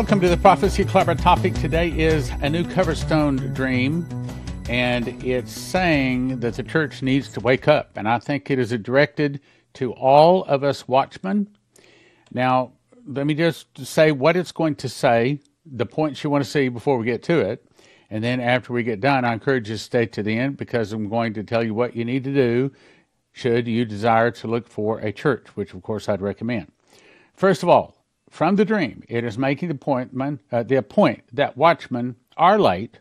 Welcome to the Prophecy Club. Our topic today is a new coverstone dream, and it's saying that the church needs to wake up. And I think it is directed to all of us watchmen. Now, let me just say what it's going to say, the points you want to see before we get to it. And then after we get done, I encourage you to stay to the end because I'm going to tell you what you need to do should you desire to look for a church, which of course I'd recommend. First of all, from the dream, it is making the point, uh, the point that watchmen are late.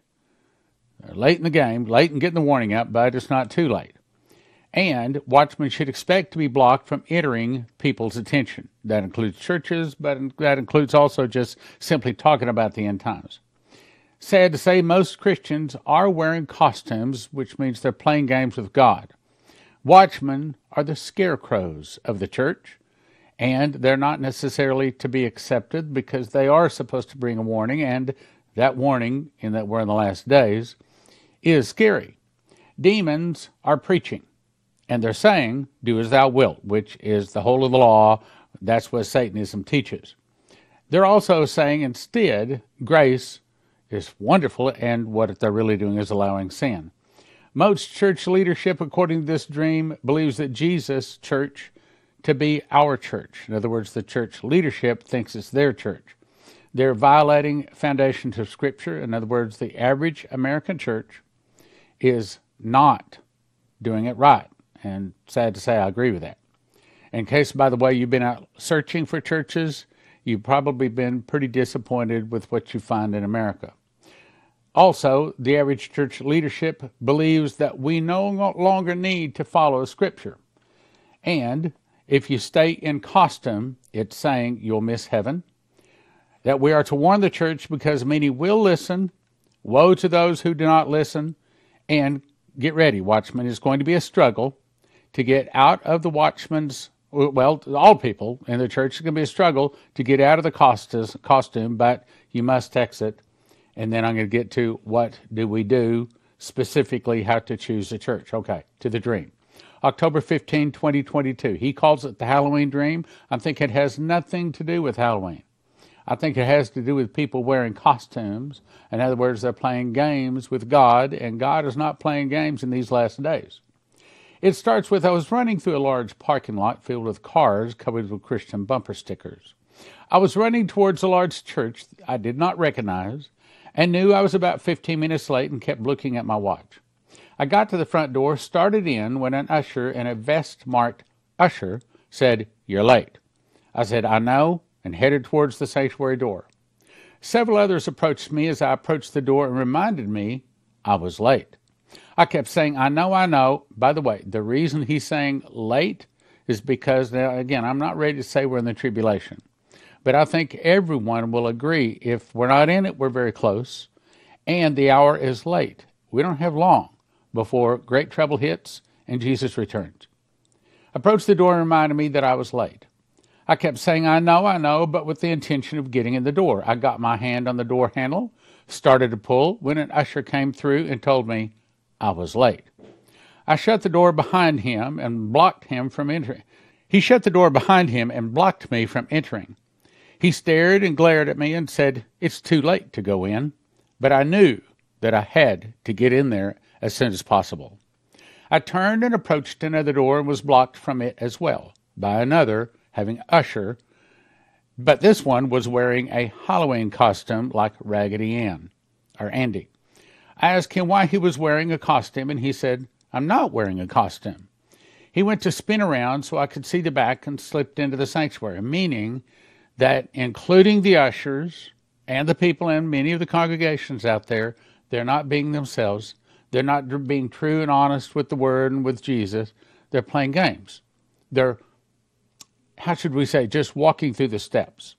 They're late in the game, late in getting the warning out, but it's not too late. And watchmen should expect to be blocked from entering people's attention. That includes churches, but that includes also just simply talking about the end times. Sad to say, most Christians are wearing costumes, which means they're playing games with God. Watchmen are the scarecrows of the church and they're not necessarily to be accepted because they are supposed to bring a warning, and that warning, in that we're in the last days, is scary. Demons are preaching, and they're saying, Do as thou wilt, which is the whole of the law. That's what Satanism teaches. They're also saying instead, grace is wonderful, and what they're really doing is allowing sin. Most church leadership, according to this dream, believes that Jesus' church to be our church. In other words, the church leadership thinks it's their church. They're violating foundations of Scripture. In other words, the average American church is not doing it right. And sad to say, I agree with that. In case, by the way, you've been out searching for churches, you've probably been pretty disappointed with what you find in America. Also, the average church leadership believes that we no longer need to follow Scripture. And if you stay in costume, it's saying you'll miss heaven. That we are to warn the church because many will listen. Woe to those who do not listen. And get ready, watchmen. It's going to be a struggle to get out of the watchman's, well, all people in the church, it's going to be a struggle to get out of the costume, but you must exit. And then I'm going to get to what do we do specifically, how to choose a church. Okay, to the dream. October 15, 2022. He calls it the Halloween dream. I think it has nothing to do with Halloween. I think it has to do with people wearing costumes. In other words, they're playing games with God, and God is not playing games in these last days. It starts with I was running through a large parking lot filled with cars covered with Christian bumper stickers. I was running towards a large church I did not recognize and knew I was about 15 minutes late and kept looking at my watch. I got to the front door, started in, when an usher in a vest marked usher said, You're late. I said, I know, and headed towards the sanctuary door. Several others approached me as I approached the door and reminded me I was late. I kept saying, I know, I know. By the way, the reason he's saying late is because, now, again, I'm not ready to say we're in the tribulation. But I think everyone will agree if we're not in it, we're very close, and the hour is late. We don't have long before great trouble hits and Jesus returns. Approached the door and reminded me that I was late. I kept saying, I know, I know, but with the intention of getting in the door. I got my hand on the door handle, started to pull, when an usher came through and told me I was late. I shut the door behind him and blocked him from entering. He shut the door behind him and blocked me from entering. He stared and glared at me and said, It's too late to go in. But I knew that I had to get in there as soon as possible. I turned and approached another door and was blocked from it as well by another having usher, but this one was wearing a Halloween costume like Raggedy Ann or Andy. I asked him why he was wearing a costume, and he said, I'm not wearing a costume. He went to spin around so I could see the back and slipped into the sanctuary, meaning that including the ushers and the people in many of the congregations out there, they're not being themselves. They're not being true and honest with the Word and with Jesus. They're playing games. They're, how should we say, just walking through the steps.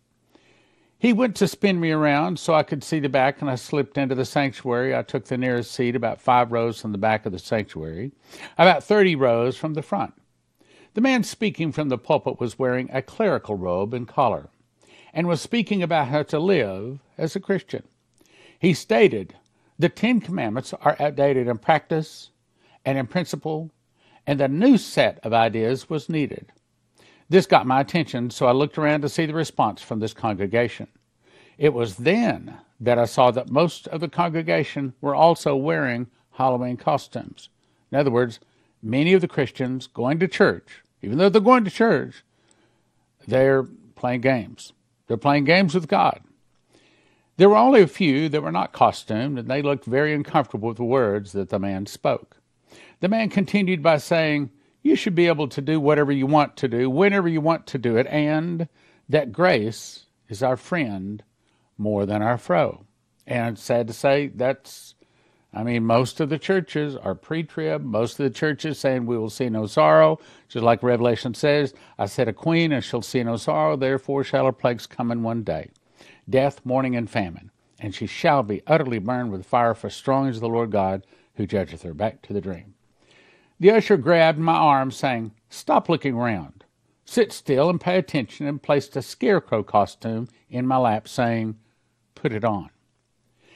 He went to spin me around so I could see the back, and I slipped into the sanctuary. I took the nearest seat, about five rows from the back of the sanctuary, about 30 rows from the front. The man speaking from the pulpit was wearing a clerical robe and collar, and was speaking about how to live as a Christian. He stated the Ten Commandments are outdated in practice and in principle, and a new set of ideas was needed. This got my attention, so I looked around to see the response from this congregation. It was then that I saw that most of the congregation were also wearing Halloween costumes. In other words, many of the Christians going to church, even though they're going to church, they're playing games. They're playing games with God. There were only a few that were not costumed, and they looked very uncomfortable with the words that the man spoke. The man continued by saying, You should be able to do whatever you want to do, whenever you want to do it, and that grace is our friend more than our foe. And sad to say that's, I mean, most of the churches are pre trib. Most of the churches saying we will see no sorrow. Just like Revelation says, I said a queen and she'll see no sorrow, therefore shall her plagues come in one day death, mourning, and famine. And she shall be utterly burned with fire, for strong is the Lord God who judgeth her. Back to the dream. The usher grabbed my arm, saying, Stop looking round. Sit still and pay attention, and placed a scarecrow costume in my lap, saying, Put it on.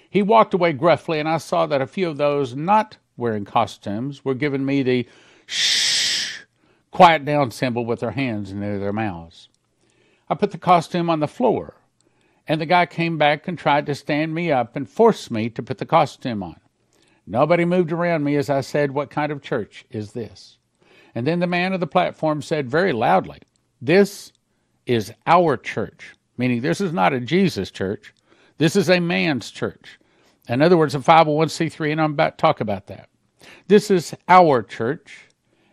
He walked away gruffly, and I saw that a few of those not wearing costumes were giving me the shh, quiet down symbol with their hands near their mouths. I put the costume on the floor and the guy came back and tried to stand me up and force me to put the costume on. Nobody moved around me as I said, What kind of church is this? And then the man of the platform said very loudly, This is our church, meaning this is not a Jesus church. This is a man's church. In other words, a 501c3, and I'm about to talk about that. This is our church,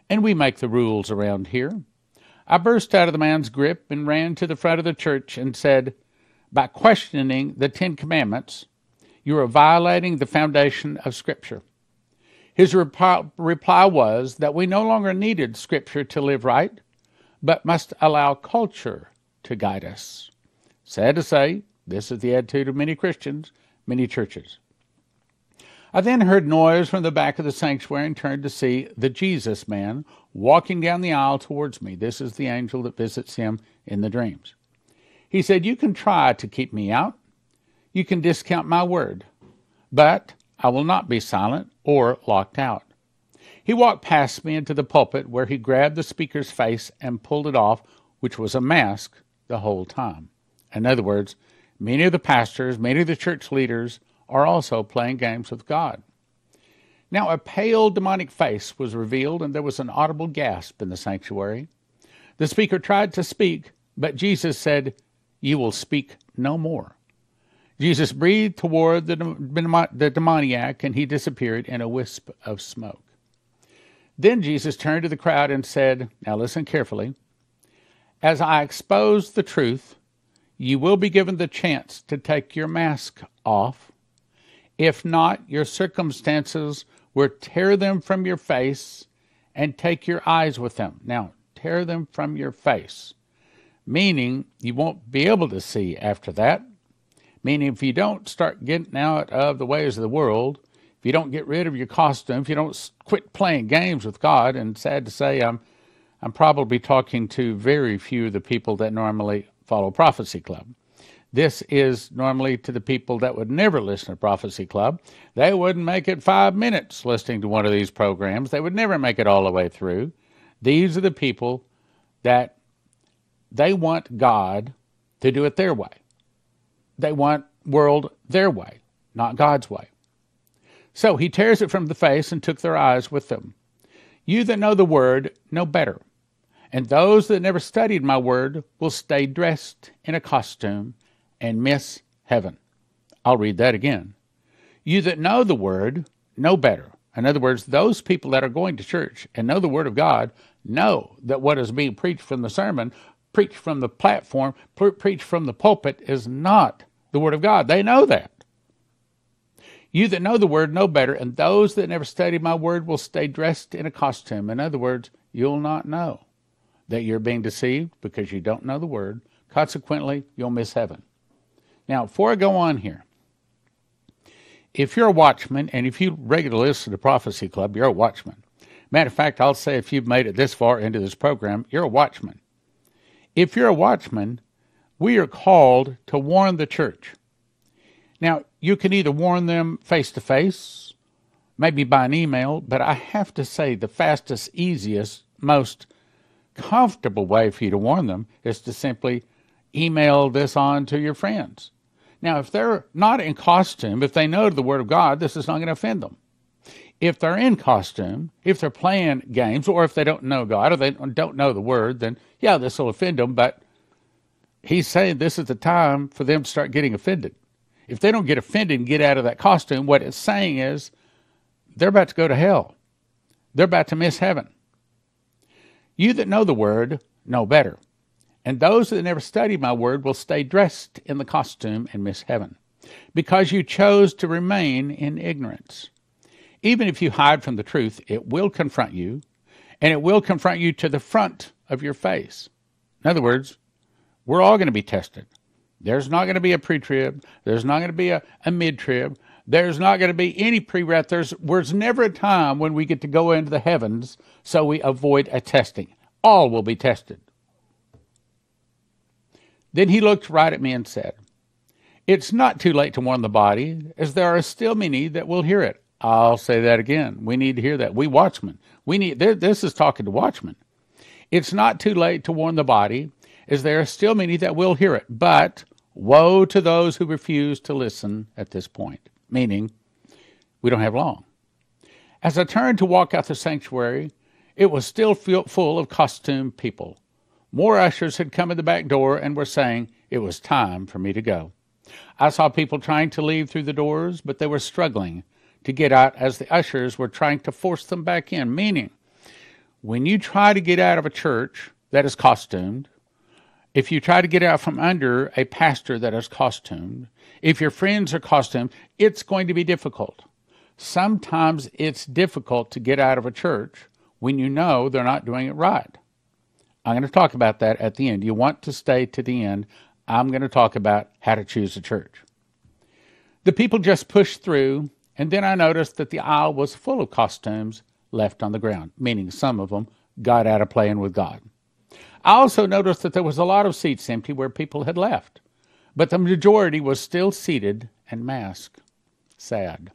and we make the rules around here. I burst out of the man's grip and ran to the front of the church and said, by questioning the Ten Commandments, you are violating the foundation of Scripture. His reply, reply was that we no longer needed Scripture to live right, but must allow culture to guide us. Sad to say, this is the attitude of many Christians, many churches. I then heard noise from the back of the sanctuary and turned to see the Jesus man walking down the aisle towards me. This is the angel that visits him in the dreams. He said, You can try to keep me out. You can discount my word, but I will not be silent or locked out. He walked past me into the pulpit where he grabbed the speaker's face and pulled it off, which was a mask the whole time. In other words, many of the pastors, many of the church leaders are also playing games with God. Now, a pale demonic face was revealed, and there was an audible gasp in the sanctuary. The speaker tried to speak, but Jesus said, you will speak no more. Jesus breathed toward the, the demoniac, and he disappeared in a wisp of smoke. Then Jesus turned to the crowd and said, Now listen carefully. As I expose the truth, you will be given the chance to take your mask off. If not, your circumstances will tear them from your face and take your eyes with them. Now, tear them from your face meaning you won't be able to see after that. Meaning, if you don't start getting out of the ways of the world, if you don't get rid of your costume, if you don't quit playing games with God, and sad to say, I'm, I'm probably talking to very few of the people that normally follow Prophecy Club. This is normally to the people that would never listen to Prophecy Club. They wouldn't make it five minutes listening to one of these programs. They would never make it all the way through. These are the people that they want God to do it their way. They want world their way, not God's way. So he tears it from the face and took their eyes with them. You that know the word know better, and those that never studied my word will stay dressed in a costume and miss heaven. I'll read that again. You that know the word know better. In other words, those people that are going to church and know the word of God know that what is being preached from the sermon preach from the platform, pre- preach from the pulpit is not the Word of God. They know that. You that know the Word know better, and those that never study my Word will stay dressed in a costume. In other words, you'll not know that you're being deceived because you don't know the Word. Consequently, you'll miss heaven. Now, before I go on here, if you're a watchman, and if you regularly listen to Prophecy Club, you're a watchman. Matter of fact, I'll say if you've made it this far into this program, you're a watchman. If you're a watchman, we are called to warn the church. Now, you can either warn them face to face, maybe by an email, but I have to say the fastest, easiest, most comfortable way for you to warn them is to simply email this on to your friends. Now, if they're not in costume, if they know the Word of God, this is not going to offend them. If they're in costume, if they're playing games, or if they don't know God or they don't know the Word, then yeah, this will offend them. But he's saying this is the time for them to start getting offended. If they don't get offended and get out of that costume, what it's saying is they're about to go to hell. They're about to miss heaven. You that know the Word know better. And those that never study my word will stay dressed in the costume and miss heaven, because you chose to remain in ignorance. Even if you hide from the truth, it will confront you, and it will confront you to the front of your face. In other words, we're all going to be tested. There's not going to be a pre trib, there's not going to be a, a mid trib, there's not going to be any pre wrath. There's, there's never a time when we get to go into the heavens so we avoid a testing. All will be tested. Then he looked right at me and said, It's not too late to warn the body, as there are still many that will hear it. I'll say that again. We need to hear that. We watchmen. We need this is talking to watchmen. It's not too late to warn the body, as there are still many that will hear it. But woe to those who refuse to listen at this point. Meaning, we don't have long. As I turned to walk out the sanctuary, it was still full of costumed people. More ushers had come in the back door and were saying it was time for me to go. I saw people trying to leave through the doors, but they were struggling to get out as the ushers were trying to force them back in. Meaning, when you try to get out of a church that is costumed, if you try to get out from under a pastor that is costumed, if your friends are costumed, it's going to be difficult. Sometimes it's difficult to get out of a church when you know they're not doing it right. I'm going to talk about that at the end. You want to stay to the end. I'm going to talk about how to choose a church. The people just pushed through, and then I noticed that the aisle was full of costumes left on the ground, meaning some of them got out of playing with God. I also noticed that there was a lot of seats empty where people had left, but the majority was still seated and masked. Sad.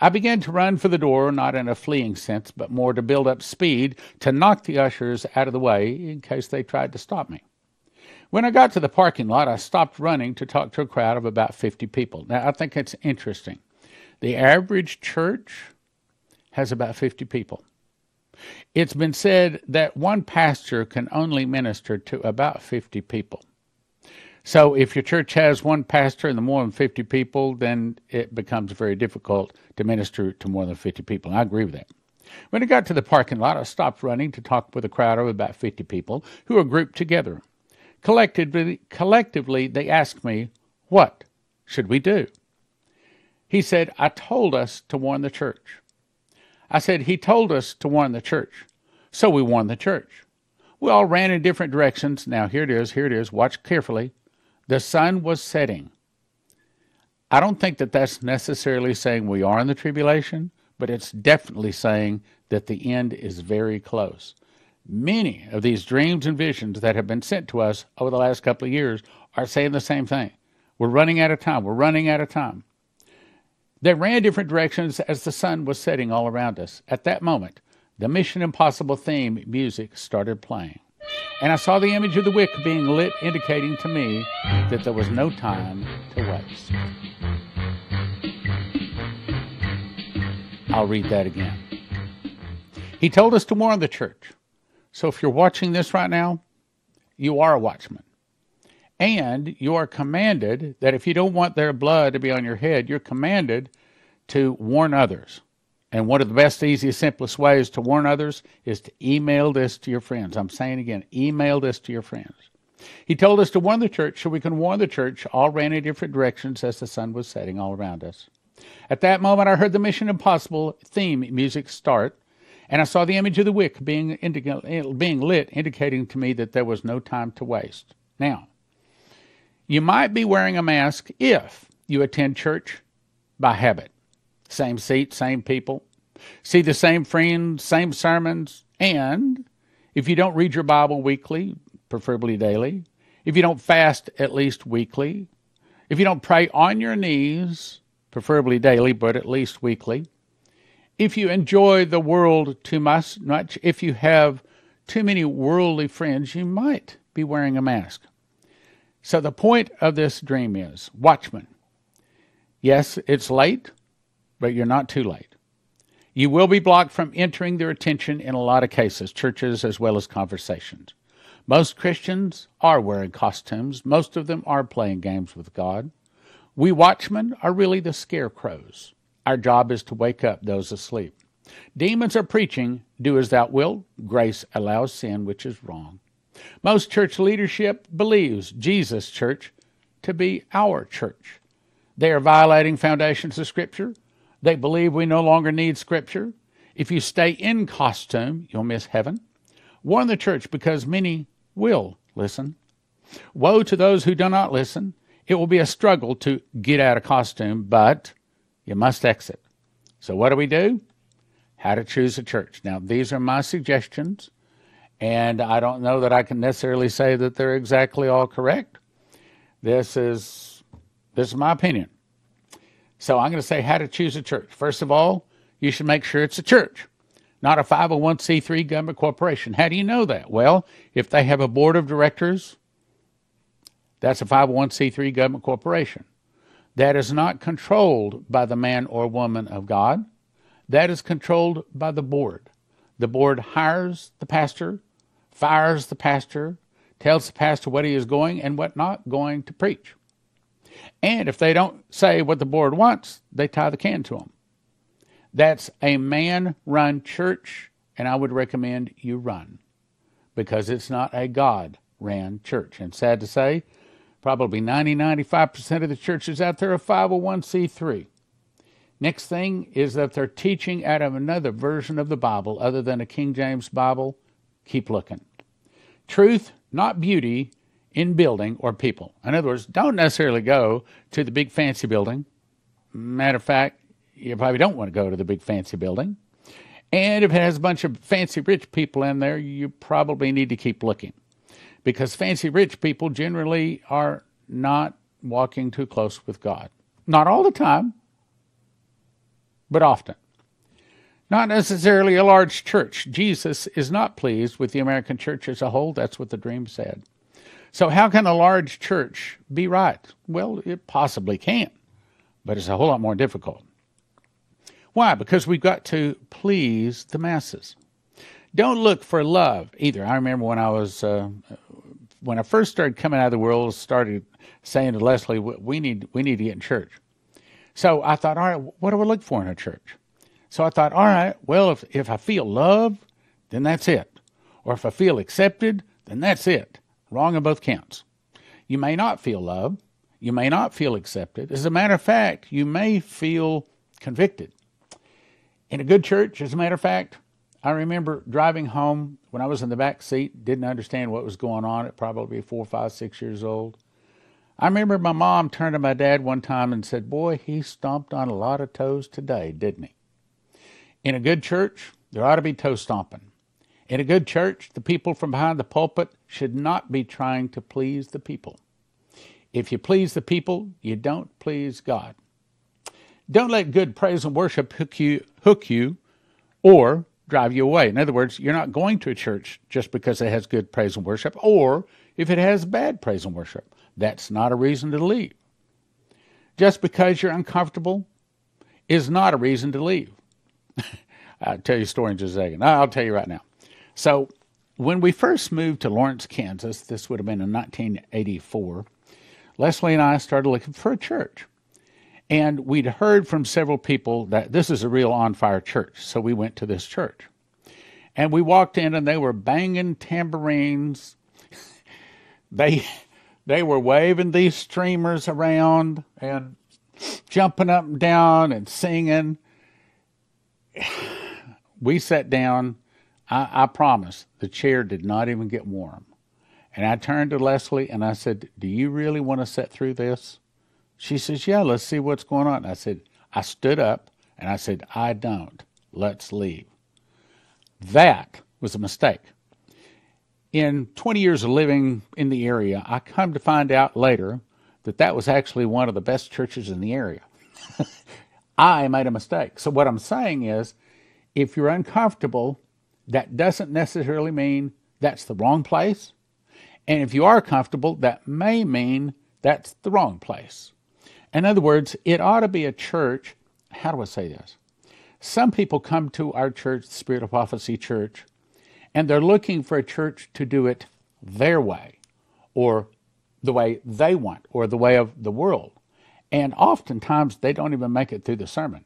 I began to run for the door, not in a fleeing sense, but more to build up speed to knock the ushers out of the way in case they tried to stop me. When I got to the parking lot, I stopped running to talk to a crowd of about 50 people. Now, I think it's interesting. The average church has about 50 people. It's been said that one pastor can only minister to about 50 people. So if your church has one pastor and more than 50 people, then it becomes very difficult to minister to more than 50 people. And I agree with that. When I got to the parking lot, I stopped running to talk with a crowd of about 50 people who were grouped together. Collectively, collectively, they asked me, What should we do? He said, I told us to warn the church. I said, He told us to warn the church. So we warned the church. We all ran in different directions. Now, here it is, here it is. Watch carefully. The sun was setting. I don't think that that's necessarily saying we are in the tribulation, but it's definitely saying that the end is very close. Many of these dreams and visions that have been sent to us over the last couple of years are saying the same thing. We're running out of time. We're running out of time. They ran different directions as the sun was setting all around us. At that moment, the Mission Impossible theme music started playing and I saw the image of the wick being lit, indicating to me that there was no time to waste. I'll read that again. He told us to warn the church. So if you're watching this right now, you are a watchman. And you are commanded that if you don't want their blood to be on your head, you're commanded to warn others. And one of the best, easiest, simplest ways to warn others is to email this to your friends. I'm saying again, email this to your friends. He told us to warn the church so we can warn the church, all ran in different directions as the sun was setting all around us. At that moment, I heard the Mission Impossible theme music start, and I saw the image of the wick being, being lit, indicating to me that there was no time to waste. Now, you might be wearing a mask if you attend church by habit. Same seat, same people. See the same friends, same sermons. And if you don't read your Bible weekly, preferably daily, if you don't fast at least weekly, if you don't pray on your knees, preferably daily, but at least weekly, if you enjoy the world too much, if you have too many worldly friends, you might be wearing a mask. So the point of this dream is watchman. Yes, it's late, but you're not too late. You will be blocked from entering their attention in a lot of cases, churches as well as conversations. Most Christians are wearing costumes. Most of them are playing games with God. We watchmen are really the scarecrows. Our job is to wake up those asleep. Demons are preaching, do as thou wilt. Grace allows sin, which is wrong. Most church leadership believes Jesus' church to be our church. They are violating foundations of Scripture. They believe we no longer need Scripture. If you stay in costume, you'll miss heaven. Warn the church because many will listen. Woe to those who do not listen. It will be a struggle to get out of costume, but you must exit. So, what do we do? How to choose a church. Now, these are my suggestions, and I don't know that I can necessarily say that they're exactly all correct. This is this is my opinion. So I'm going to say how to choose a church. First of all, you should make sure it's a church, not a 501c3 government corporation. How do you know that? Well, if they have a board of directors, that's a 501c3 government corporation. That is not controlled by the man or woman of God. That is controlled by the board. The board hires the pastor, fires the pastor, tells the pastor what he is going and what not going to preach. And if they don't say what the board wants, they tie the can to them. That's a man run church, and I would recommend you run because it's not a God ran church. And sad to say, probably 90 95% of the churches out there are 501c3. Next thing is that they're teaching out of another version of the Bible other than a King James Bible. Keep looking. Truth, not beauty, in building or people. In other words, don't necessarily go to the big fancy building. Matter of fact, you probably don't want to go to the big fancy building. And if it has a bunch of fancy rich people in there, you probably need to keep looking. Because fancy rich people generally are not walking too close with God. Not all the time, but often. Not necessarily a large church. Jesus is not pleased with the American church as a whole. That's what the dream said. So, how can a large church be right? Well, it possibly can, but it's a whole lot more difficult. Why? Because we've got to please the masses. Don't look for love either. I remember when I was uh, when I first started coming out of the world, started saying to Leslie, "We need we need to get in church." So I thought, all right, what do I look for in a church? So I thought, all right, well, if if I feel love, then that's it, or if I feel accepted, then that's it. Wrong on both counts. You may not feel love. You may not feel accepted. As a matter of fact, you may feel convicted. In a good church, as a matter of fact, I remember driving home when I was in the back seat, didn't understand what was going on at probably four, five, six years old. I remember my mom turned to my dad one time and said, Boy, he stomped on a lot of toes today, didn't he? In a good church, there ought to be toe stomping. In a good church, the people from behind the pulpit should not be trying to please the people. If you please the people, you don't please God. Don't let good praise and worship hook you, hook you or drive you away. In other words, you're not going to a church just because it has good praise and worship, or if it has bad praise and worship. That's not a reason to leave. Just because you're uncomfortable is not a reason to leave. I'll tell you a story in just a second. I'll tell you right now. So, when we first moved to Lawrence, Kansas, this would have been in 1984, Leslie and I started looking for a church. And we'd heard from several people that this is a real on fire church. So we went to this church. And we walked in and they were banging tambourines. they they were waving these streamers around and jumping up and down and singing. We sat down I, I promise the chair did not even get warm. And I turned to Leslie and I said, Do you really want to sit through this? She says, Yeah, let's see what's going on. I said, I stood up and I said, I don't. Let's leave. That was a mistake. In 20 years of living in the area, I come to find out later that that was actually one of the best churches in the area. I made a mistake. So, what I'm saying is, if you're uncomfortable, that doesn't necessarily mean that's the wrong place. And if you are comfortable, that may mean that's the wrong place. In other words, it ought to be a church. How do I say this? Some people come to our church, the Spirit of Prophecy Church, and they're looking for a church to do it their way or the way they want or the way of the world. And oftentimes they don't even make it through the sermon.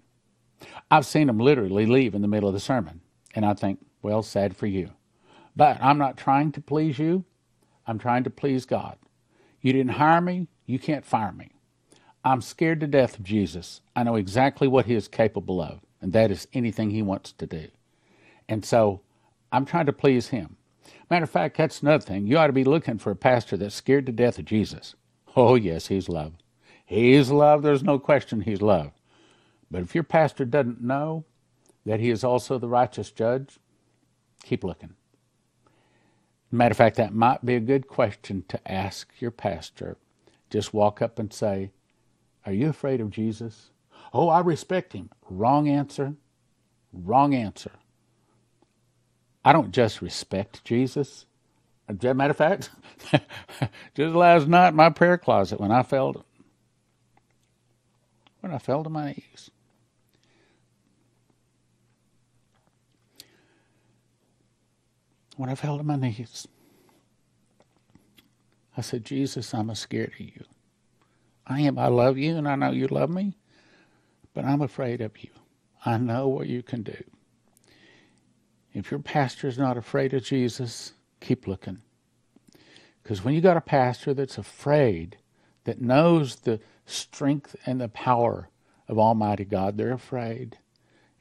I've seen them literally leave in the middle of the sermon. And I think, well, sad for you. But I'm not trying to please you. I'm trying to please God. You didn't hire me. You can't fire me. I'm scared to death of Jesus. I know exactly what he is capable of, and that is anything he wants to do. And so I'm trying to please him. Matter of fact, that's another thing. You ought to be looking for a pastor that's scared to death of Jesus. Oh, yes, he's love. He's love. There's no question he's love. But if your pastor doesn't know that he is also the righteous judge, keep looking. Matter of fact, that might be a good question to ask your pastor. Just walk up and say, Are you afraid of Jesus? Oh, I respect him. Wrong answer. Wrong answer. I don't just respect Jesus. As a matter of fact, just last night in my prayer closet when I fell when I fell to my knees. When I fell to my knees, I said, Jesus, I'm scared of you. I am. I love you, and I know you love me, but I'm afraid of you. I know what you can do. If your pastor is not afraid of Jesus, keep looking. Because when you got a pastor that's afraid, that knows the strength and the power of Almighty God, they're afraid.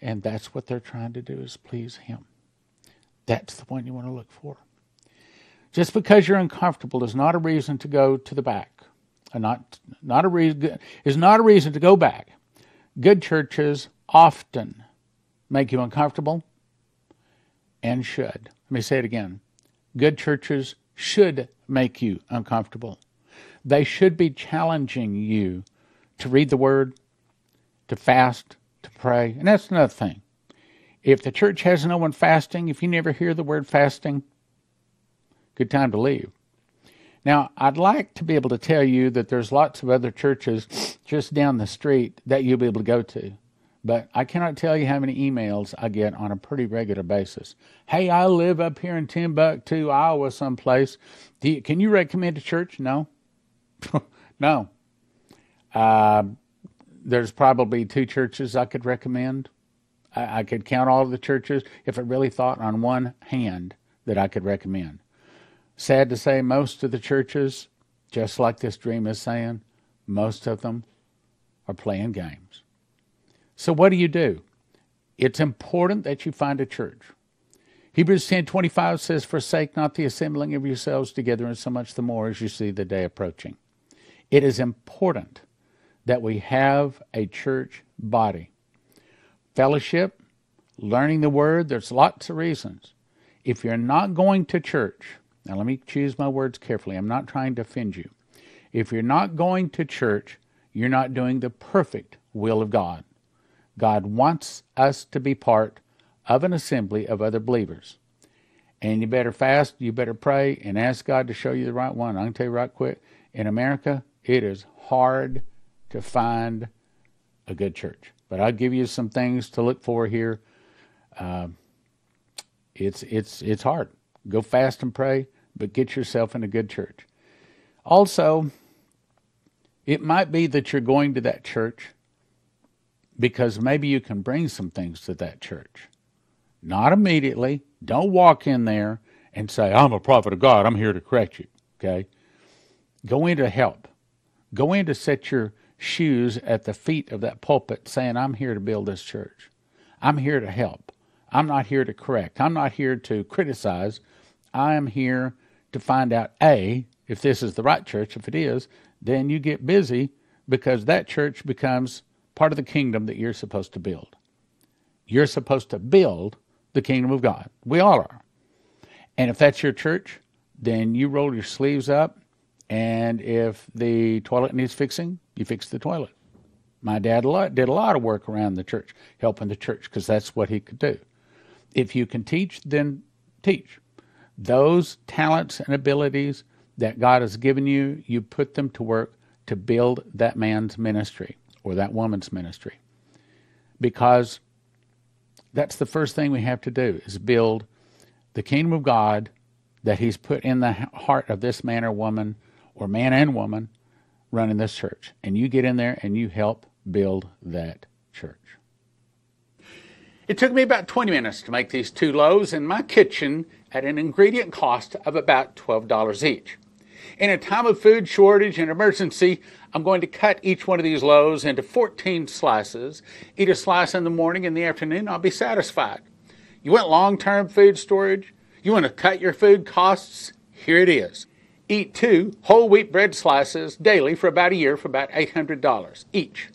And that's what they're trying to do is please Him. That's the one you want to look for. Just because you're uncomfortable is not a reason to go to the back. And not not a reason is not a reason to go back. Good churches often make you uncomfortable and should. Let me say it again. Good churches should make you uncomfortable. They should be challenging you to read the word, to fast, to pray. And that's another thing. If the church has no one fasting, if you never hear the word fasting, good time to leave. Now, I'd like to be able to tell you that there's lots of other churches just down the street that you'll be able to go to. But I cannot tell you how many emails I get on a pretty regular basis. Hey, I live up here in Timbuktu, Iowa, someplace. You, can you recommend a church? No. no. Uh, there's probably two churches I could recommend. I, I could count all the churches if I really thought on one hand that I could recommend. Sad to say, most of the churches, just like this dream is saying, most of them are playing games. So what do you do? It's important that you find a church. Hebrews 10:25 says, "Forsake not the assembling of yourselves together, and so much the more as you see the day approaching." It is important that we have a church body. Fellowship, learning the word, there's lots of reasons. If you're not going to church, now let me choose my words carefully. I'm not trying to offend you. If you're not going to church, you're not doing the perfect will of God. God wants us to be part of an assembly of other believers. And you better fast, you better pray, and ask God to show you the right one. I can tell you right quick in America, it is hard to find a good church. But I'll give you some things to look for here. Uh, it's it's it's hard. Go fast and pray, but get yourself in a good church. Also, it might be that you're going to that church because maybe you can bring some things to that church. Not immediately. Don't walk in there and say, I'm a prophet of God. I'm here to correct you. Okay? Go in to help. Go in to set your shoes at the feet of that pulpit saying, I'm here to build this church. I'm here to help. I'm not here to correct. I'm not here to criticize. I am here to find out A, if this is the right church. If it is, then you get busy because that church becomes part of the kingdom that you're supposed to build. You're supposed to build the kingdom of God. We all are. And if that's your church, then you roll your sleeves up. And if the toilet needs fixing, you fix the toilet. My dad did a lot of work around the church, helping the church, because that's what he could do. If you can teach, then teach. Those talents and abilities that God has given you, you put them to work to build that man's ministry or that woman's ministry. Because that's the first thing we have to do is build the kingdom of God that he's put in the heart of this man or woman or man and woman running this church. And you get in there and you help build that church. It took me about 20 minutes to make these two loaves in my kitchen at an ingredient cost of about $12 each. In a time of food shortage and emergency, I'm going to cut each one of these loaves into 14 slices. Eat a slice in the morning and the afternoon, I'll be satisfied. You want long term food storage? You want to cut your food costs? Here it is. Eat two whole wheat bread slices daily for about a year for about $800 each.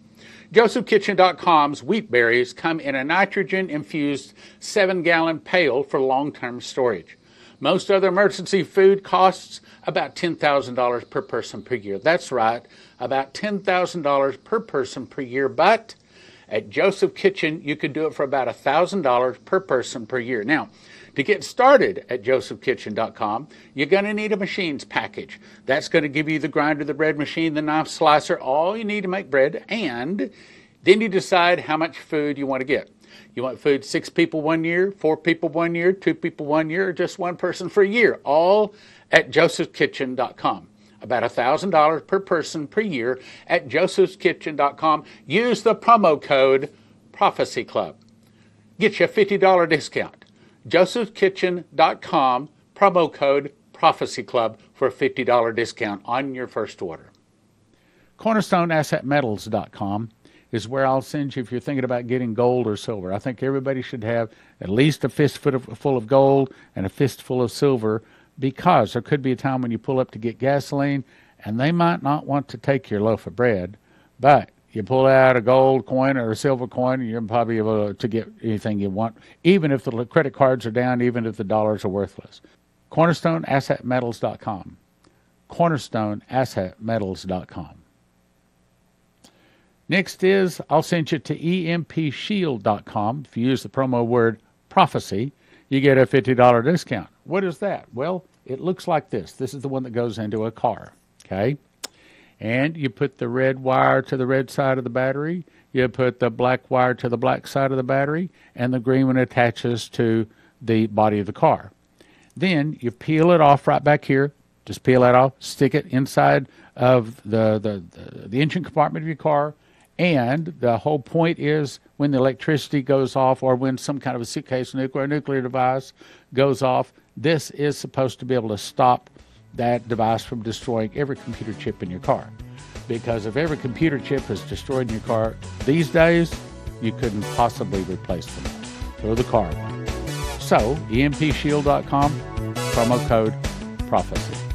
JosephKitchen.com's wheat berries come in a nitrogen infused 7 gallon pail for long term storage. Most other emergency food costs about $10,000 per person per year. That's right, about $10,000 per person per year. But at Joseph Kitchen, you could do it for about $1,000 per person per year. Now, to get started at josephkitchen.com, you're going to need a machines package. That's going to give you the grinder, the bread machine, the knife slicer, all you need to make bread, and then you decide how much food you want to get. You want food six people one year, four people one year, two people one year, or just one person for a year, all at josephkitchen.com. About $1,000 per person per year at josephskitchen.com. Use the promo code Prophecy Club. Get you a $50 discount josephskitchen.com, promo code Prophecy Club for a $50 discount on your first order. CornerstoneAssetMetals.com is where I'll send you if you're thinking about getting gold or silver. I think everybody should have at least a fistful of gold and a fistful of silver because there could be a time when you pull up to get gasoline and they might not want to take your loaf of bread, but you pull out a gold coin or a silver coin, you're probably able to get anything you want, even if the credit cards are down, even if the dollars are worthless. CornerstoneAssetMetals.com. CornerstoneAssetMetals.com. Next is I'll send you to EMPShield.com. If you use the promo word prophecy, you get a $50 discount. What is that? Well, it looks like this. This is the one that goes into a car. Okay? And you put the red wire to the red side of the battery, you put the black wire to the black side of the battery, and the green one attaches to the body of the car. Then you peel it off right back here. Just peel that off, stick it inside of the, the, the, the engine compartment of your car. And the whole point is when the electricity goes off or when some kind of a suitcase nuclear nuclear device goes off, this is supposed to be able to stop that device from destroying every computer chip in your car. Because if every computer chip is destroyed in your car these days, you couldn't possibly replace them. Throw the car away. So, empshield.com, promo code prophecy.